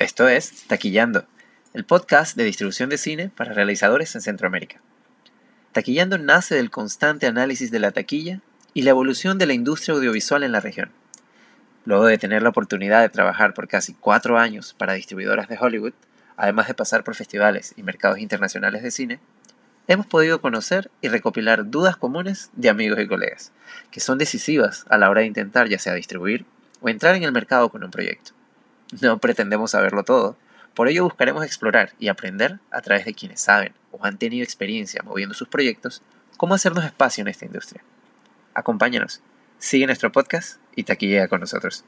Esto es Taquillando, el podcast de distribución de cine para realizadores en Centroamérica. Taquillando nace del constante análisis de la taquilla y la evolución de la industria audiovisual en la región. Luego de tener la oportunidad de trabajar por casi cuatro años para distribuidoras de Hollywood, además de pasar por festivales y mercados internacionales de cine, hemos podido conocer y recopilar dudas comunes de amigos y colegas, que son decisivas a la hora de intentar ya sea distribuir o entrar en el mercado con un proyecto. No pretendemos saberlo todo, por ello buscaremos explorar y aprender a través de quienes saben o han tenido experiencia moviendo sus proyectos cómo hacernos espacio en esta industria. Acompáñanos, sigue nuestro podcast y taquillea con nosotros.